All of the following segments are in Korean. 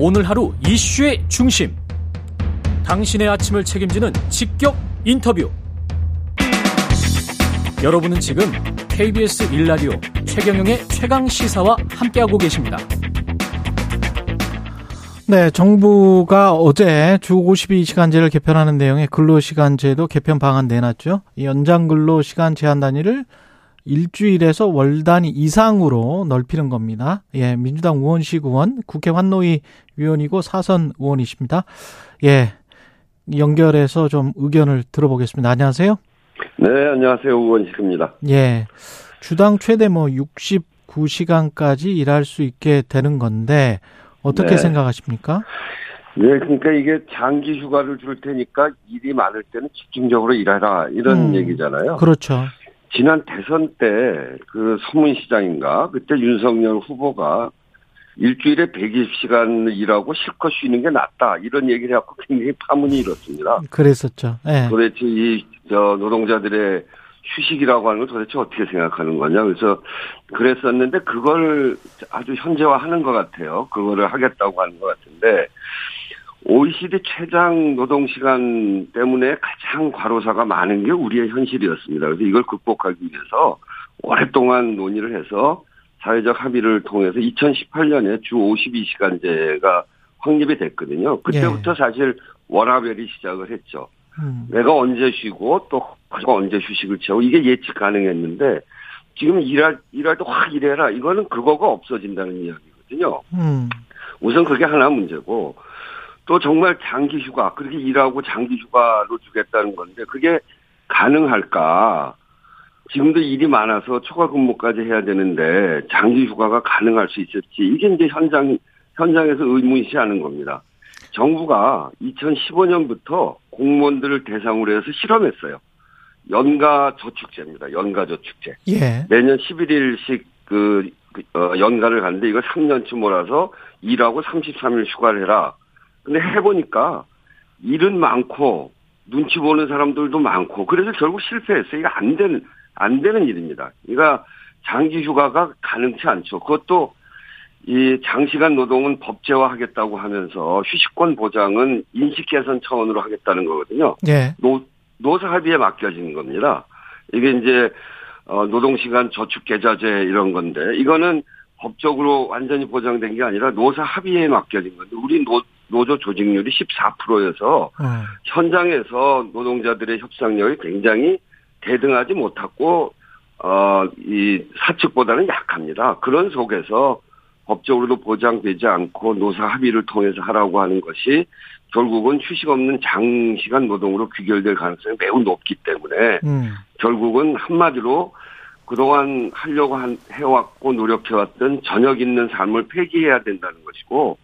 오늘 하루 이슈의 중심. 당신의 아침을 책임지는 직격 인터뷰. 여러분은 지금 KBS 일라디오 최경영의 최강 시사와 함께하고 계십니다. 네, 정부가 어제 주 52시간제를 개편하는 내용의 근로시간제도 개편 방안 내놨죠. 연장 근로시간 제한 단위를 일주일에서 월 단위 이상으로 넓히는 겁니다. 예, 민주당 우원식 의원, 국회 환노위 위원이고 사선 의원이십니다. 예, 연결해서 좀 의견을 들어보겠습니다. 안녕하세요. 네, 안녕하세요. 우원식입니다. 예, 주당 최대 뭐 69시간까지 일할 수 있게 되는 건데 어떻게 네. 생각하십니까? 네, 그러니까 이게 장기 휴가를 줄 테니까 일이 많을 때는 집중적으로 일하라 이런 음, 얘기잖아요. 그렇죠. 지난 대선 때 그 서문시장인가 그때 윤석열 후보가 일주일에 120시간 일하고 실컷 쉬는 게 낫다 이런 얘기를 해갖고 굉장히 파문이 일었습니다. 그랬었죠. 네. 도대체 이 저 노동자들의 휴식이라고 하는 걸 도대체 어떻게 생각하는 거냐. 그래서 그랬었는데 그걸 아주 현재화하는 것 같아요. 그거를 하겠다고 하는 것 같은데 OECD 최장 노동 시간 때문에 가장 과로사가 많은 게 우리의 현실이었습니다. 그래서 이걸 극복하기 위해서 오랫동안 논의를 해서 사회적 합의를 통해서 2018년에 주 52시간제가 확립이 됐거든요. 그때부터 예. 사실 워라벨이 시작을 했죠. 음. 내가 언제 쉬고 또 언제 휴식을 채우고 이게 예측 가능했는데 지금 일할 일할 때 확 일해라 이거는 그거가 없어진다는 이야기거든요. 음. 우선 그게 하나 문제고 또 정말 장기 휴가 그렇게 일하고 장기 휴가로 주겠다는 건데 그게 가능할까? 지금도 일이 많아서 초과 근무까지 해야 되는데 장기 휴가가 가능할 수 있을지 이게 이제 현장 현장에서 의문시하는 겁니다. 정부가 2015년부터 공무원들을 대상으로 해서 실험했어요. 연가 저축제입니다. 연가 저축제. 예. 매년 11일씩 그, 그 어, 연가를 가는데 이거 3년치 몰아서 일하고 33일 휴가를 해라. 근데 해보니까 일은 많고 눈치 보는 사람들도 많고 그래서 결국 실패했어요. 이거 안 되는 안 되는 일입니다. 그러니까 장기 휴가가 가능치 않죠. 그것도 이 장시간 노동은 법제화하겠다고 하면서 휴식권 보장은 인식 개선 차원으로 하겠다는 거거든요. 네. 노 노사 합의에 맡겨진 겁니다. 이게 이제 어 노동 시간 저축 계좌제 이런 건데 이거는 법적으로 완전히 보장된 게 아니라 노사 합의에 맡겨진 건데 우리 노 노조 조직률이 14%여서 음. 현장에서 노동자들의 협상력이 굉장히 대등하지 못하고 어이 사측보다는 약합니다. 그런 속에서 법적으로도 보장되지 않고 노사 합의를 통해서 하라고 하는 것이 결국은 휴식 없는 장시간 노동으로 귀결될 가능성이 매우 높기 때문에 음. 결국은 한마디로 그동안 하려고 한, 해왔고 노력해왔던 저녁 있는 삶을 폐기해야 된다는 것이고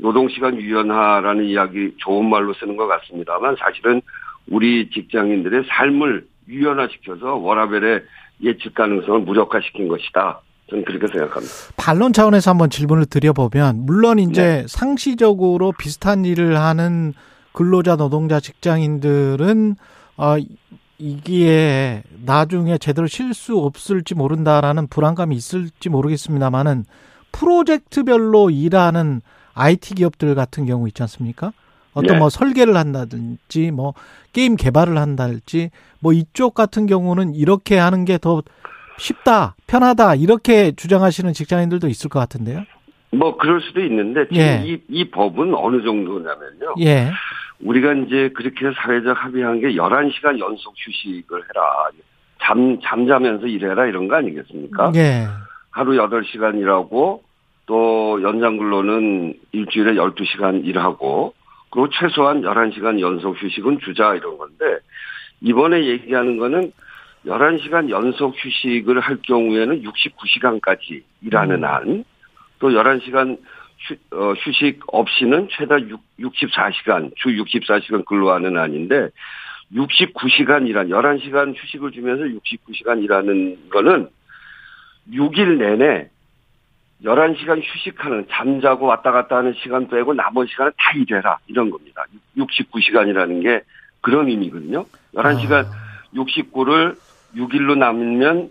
노동시간 유연화라는 이야기 좋은 말로 쓰는 것 같습니다만 사실은 우리 직장인들의 삶을 유연화시켜서 워라벨의 예측 가능성을 무력화시킨 것이다. 저는 그렇게 생각합니다. 반론 차원에서 한번 질문을 드려보면 물론 이제 네. 상시적으로 비슷한 일을 하는 근로자 노동자 직장인들은 어 이게 나중에 제대로 쉴 수 없을지 모른다라는 불안감이 있을지 모르겠습니다만은 프로젝트별로 일하는 IT 기업들 같은 경우 있지 않습니까? 어떤 네. 뭐 설계를 한다든지 뭐 게임 개발을 한다든지 뭐 이쪽 같은 경우는 이렇게 하는 게 더 쉽다, 편하다 이렇게 주장하시는 직장인들도 있을 것 같은데요. 뭐 그럴 수도 있는데 지금 예. 이, 이 법은 어느 정도냐면요. 예. 우리가 이제 그렇게 사회적 합의한 게 11시간 연속 휴식을 해라. 잠, 잠자면서 일해라 이런 거 아니겠습니까? 예. 하루 8시간 일하고 또 연장 근로는 일주일에 12시간 일하고 그리고 최소한 11시간 연속 휴식은 주자 이런 건데 이번에 얘기하는 거는 11시간 연속 휴식을 할 경우에는 69시간까지 일하는 음. 한, 또 11시간 휴, 어, 휴식 없이는 최다 6, 64시간, 주 64시간 근로하는 한인데, 69시간 일한, 11시간 휴식을 주면서 69시간 일하는 거는 6일 내내 11시간 휴식하는, 잠자고 왔다 갔다 하는 시간 빼고 나머지 시간은 다 일해라. 이런 겁니다. 69시간이라는 게 그런 의미거든요. 11시간 아. 69를 6일로 나누면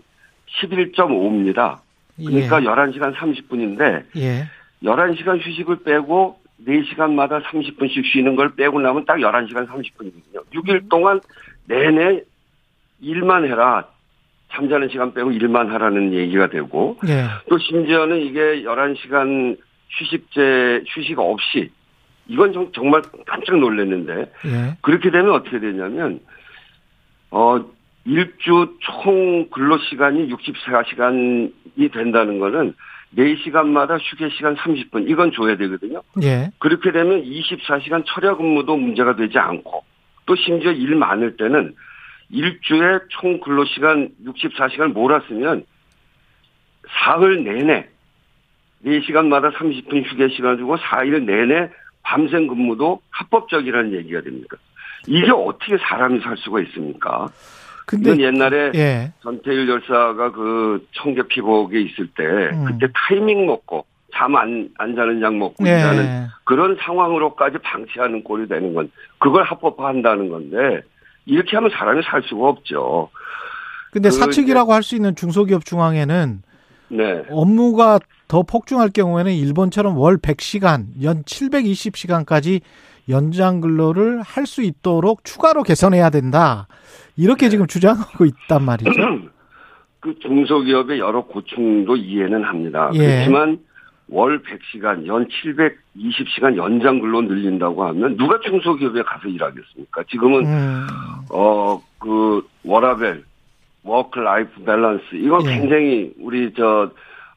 11.5입니다. 그러니까 예. 11시간 30분인데, 예. 11시간 휴식을 빼고 4시간마다 30분씩 쉬는 걸 빼고 나면 딱 11시간 30분이거든요. 6일 동안 내내 일만 해라. 잠자는 시간 빼고 일만 하라는 얘기가 되고 예. 또 심지어는 이게 11시간 휴식제 휴식 없이 이건 좀 정말 깜짝 놀랐는데 예. 그렇게 되면 어떻게 되냐면 어 일주 총 근로 시간이 64시간이 된다는 거는 4시간마다 휴게 시간 30분 이건 줘야 되거든요. 예. 그렇게 되면 24시간 철야 근무도 문제가 되지 않고 또 심지어 일 많을 때는 일주에 총 근로 시간 64시간 몰았으면 사흘 내내 4시간마다 30분 휴게 시간 주고 4일 내내 밤샘 근무도 합법적이라는 얘기가 됩니까? 이게 어떻게 사람이 살 수가 있습니까? 근데 이건 옛날에 예. 전태일 열사가 그 청계 피복에 있을 때 음. 그때 타이밍 먹고 잠안안 자는 약 먹고 일하는 예. 그런 상황으로까지 방치하는 꼴이 되는 건 그걸 합법화한다는 건데 이렇게 하면 사람이 살 수가 없죠. 근데 그 사측이라고 할 수 있는 중소기업 중앙에는 네. 업무가 더 폭증할 경우에는 일본처럼 월 100시간, 연 720시간까지 연장 근로를 할 수 있도록 추가로 개선해야 된다. 이렇게 네. 지금 주장하고 있단 말이죠. 그 중소기업의 여러 고충도 이해는 합니다. 예. 그렇지만 월 100시간, 연 720시간 연장 근로 늘린다고 하면 누가 중소기업에 가서 일하겠습니까? 지금은 음, 어, 그, 워라밸, work life balance, 이건 예. 굉장히 우리 저,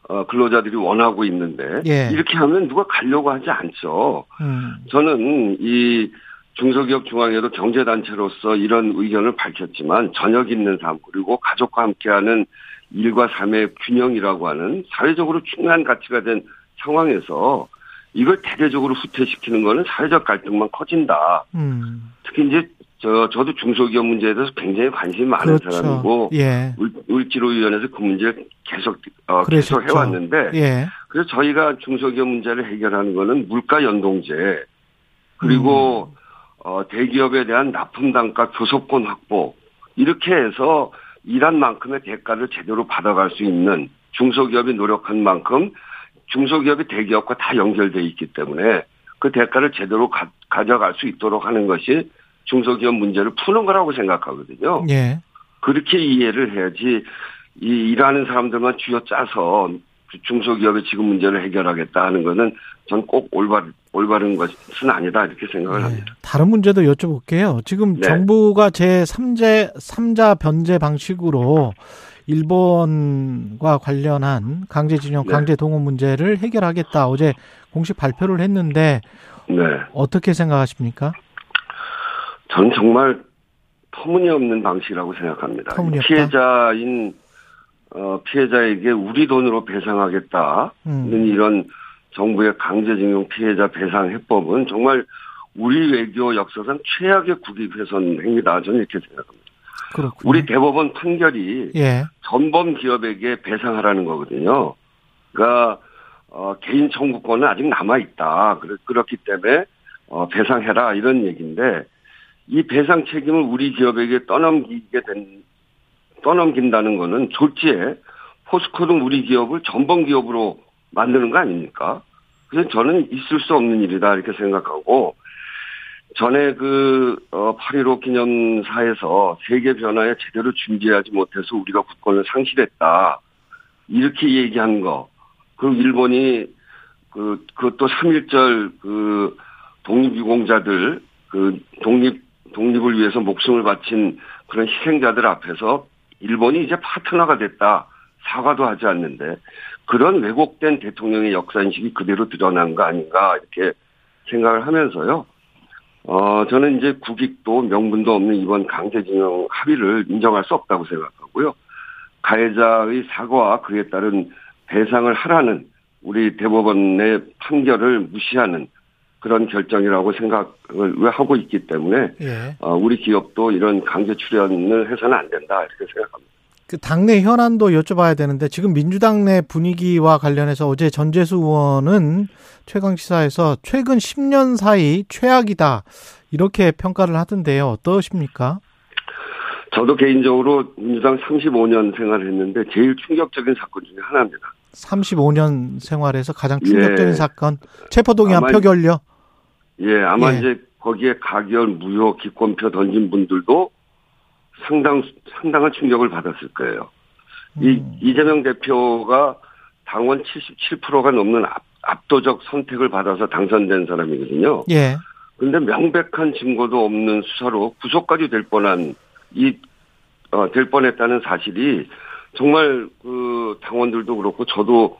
어, 근로자들이 원하고 있는데, 예. 이렇게 하면 누가 가려고 하지 않죠. 음, 저는 이 중소기업 중앙에도 경제단체로서 이런 의견을 밝혔지만, 저녁 있는 삶, 그리고 가족과 함께하는 일과 삶의 균형이라고 하는 사회적으로 중요한 가치가 된 상황에서 이걸 대대적으로 후퇴시키는 거는 사회적 갈등만 커진다. 음. 특히 이제 저 저도 중소기업 문제에 대해서 굉장히 관심이 많은 그렇죠. 사람이고 예. 울- 울지로위원회에서 그 문제를 계속 어. 계속 해왔는데 예. 그래서 저희가 중소기업 문제를 해결하는 거는 물가 연동제 그리고 음. 어, 대기업에 대한 납품 단가 교섭권 확보 이렇게 해서 일한 만큼의 대가를 제대로 받아갈 수 있는 중소기업이 노력한 만큼 중소기업이 대기업과 다 연결돼 있기 때문에 그 대가를 제대로 가, 가져갈 수 있도록 하는 것이 중소기업 문제를 푸는 거라고 생각하거든요. 예. 그렇게 이해를 해야지 이 일하는 사람들만 쥐어 짜서 중소기업의 지금 문제를 해결하겠다 하는 거는 전 꼭 올바, 올바른 것은 아니다 이렇게 생각을 예. 합니다. 다른 문제도 여쭤볼게요. 지금 네. 정부가 제 3제, 3자 변제 방식으로 일본과 관련한 강제징용, 네. 강제동원 문제를 해결하겠다. 어제 공식 발표를 했는데 네. 어떻게 생각하십니까? 저는 정말 터무니없는 방식이라고 생각합니다. 터무니없다? 피해자인 어, 피해자에게 우리 돈으로 배상하겠다는 음. 이런 정부의 강제징용 피해자 배상 해법은 정말 우리 외교 역사상 최악의 국익 훼손 행위다. 저는 이렇게 생각합니다. 그렇군요. 우리 대법원 판결이 예. 전범 기업에게 배상하라는 거거든요. 그러니까 어, 개인 청구권은 아직 남아 있다. 그렇기 때문에 어, 배상해라 이런 얘기인데 이 배상 책임을 우리 기업에게 떠넘기게 된 떠넘긴다는 거는 졸지에 포스코는 우리 기업을 전범 기업으로 만드는 거 아닙니까? 그래서 저는 있을 수 없는 일이다 이렇게 생각하고 전에 그, 어, 8.15 기념사에서 세계 변화에 제대로 준비하지 못해서 우리가 국권을 상실했다. 이렇게 얘기한 거. 그리고 일본이 그, 그것도 3.1절 그 독립유공자들 그 독립, 독립을 위해서 목숨을 바친 그런 희생자들 앞에서 일본이 이제 파트너가 됐다. 사과도 하지 않는데 그런 왜곡된 대통령의 역사인식이 그대로 드러난 거 아닌가 이렇게 생각을 하면서요. 어, 저는 이제 국익도 명분도 없는 이번 강제징용 합의를 인정할 수 없다고 생각하고요. 가해자의 사과와 그에 따른 배상을 하라는 우리 대법원의 판결을 무시하는 그런 결정이라고 생각을 하고 있기 때문에 예. 어, 우리 기업도 이런 강제 출연을 해서는 안 된다 이렇게 생각합니다. 그 당내 현안도 여쭤봐야 되는데 지금 민주당 내 분위기와 관련해서 어제 전재수 의원은 최강 시사에서 최근 10년 사이 최악이다 이렇게 평가를 하던데요. 어떠십니까? 저도 개인적으로 민주당 35년 생활을 했는데 제일 충격적인 사건 중에 하나입니다. 35년 생활에서 가장 충격적인 예. 사건 체포동의안 표결요. 예, 아마 예. 이제 거기에 가결, 무효, 기권표 던진 분들도 상당, 상당한 충격을 받았을 거예요. 이, 음. 이재명 대표가 당원 77%가 넘는 압, 압도적 선택을 받아서 당선된 사람이거든요. 예. 근데 명백한 증거도 없는 수사로 구속까지 될 뻔한 이, 어, 될 뻔했다는 사실이 정말 그 당원들도 그렇고 저도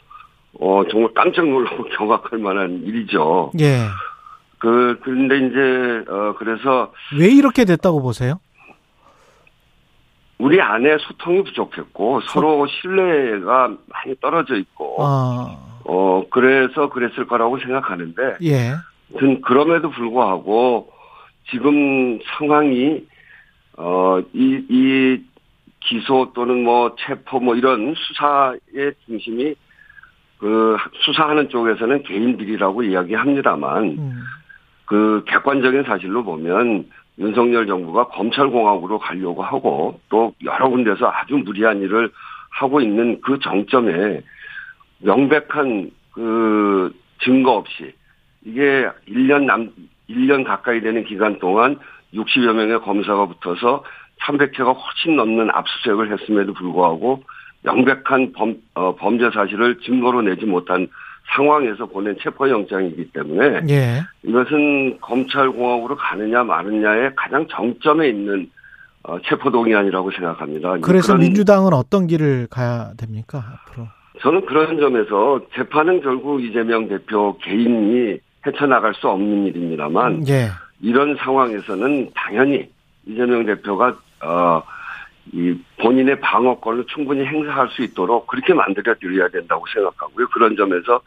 어, 정말 깜짝 놀라고 경악할 만한 일이죠. 예. 그, 근데 이제, 어, 그래서 왜 이렇게 됐다고 보세요? 우리 안에 소통이 부족했고 서로 신뢰가 많이 떨어져 있고, 아, 어, 그래서 그랬을 거라고 생각하는데, 예. 그럼에도 불구하고 지금 상황이 어, 이, 이 기소 또는 뭐 체포 뭐 이런 수사의 중심이 그 수사하는 쪽에서는 개인들이라고 이야기합니다만 음. 그 객관적인 사실로 보면 윤석열 정부가 검찰공화국으로 가려고 하고 또 여러 군데서 아주 무리한 일을 하고 있는 그 정점에 명백한 그 증거 없이 이게 1년 남, 1년 가까이 되는 기간 동안 60여 명의 검사가 붙어서 300회가 훨씬 넘는 압수수색을 했음에도 불구하고 명백한 범, 어, 범죄 사실을 증거로 내지 못한 상황에서 보낸 체포영장이기 때문에 예. 이것은 검찰공화국으로 가느냐 마느냐의 가장 정점에 있는 어, 체포동의안이라고 생각합니다. 그래서 민주당은 어떤 길을 가야 됩니까, 앞으로? 저는 그런 점에서 재판은 결국 이재명 대표 개인이 헤쳐나갈 수 없는 일입니다만 예. 이런 상황에서는 당연히 이재명 대표가 어, 이 본인의 방어권을 충분히 행사할 수 있도록 그렇게 만들어 드려야 된다고 생각하고요. 그런 점에서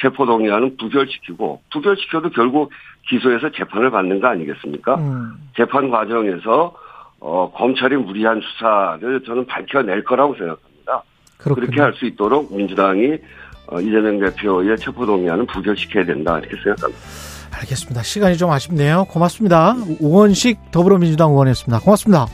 체포동의안은 부결시키고 부결시켜도 결국 기소해서 재판을 받는 거 아니겠습니까? 음. 재판 과정에서 어, 검찰이 무리한 수사를 저는 밝혀낼 거라고 생각합니다. 그렇군요. 그렇게 할 수 있도록 민주당이 어, 이재명 대표의 체포동의안은 부결시켜야 된다 이렇게 생각합니다. 알겠습니다. 시간이 좀 아쉽네요. 고맙습니다. 우원식 더불어민주당 의원이었습니다. 고맙습니다.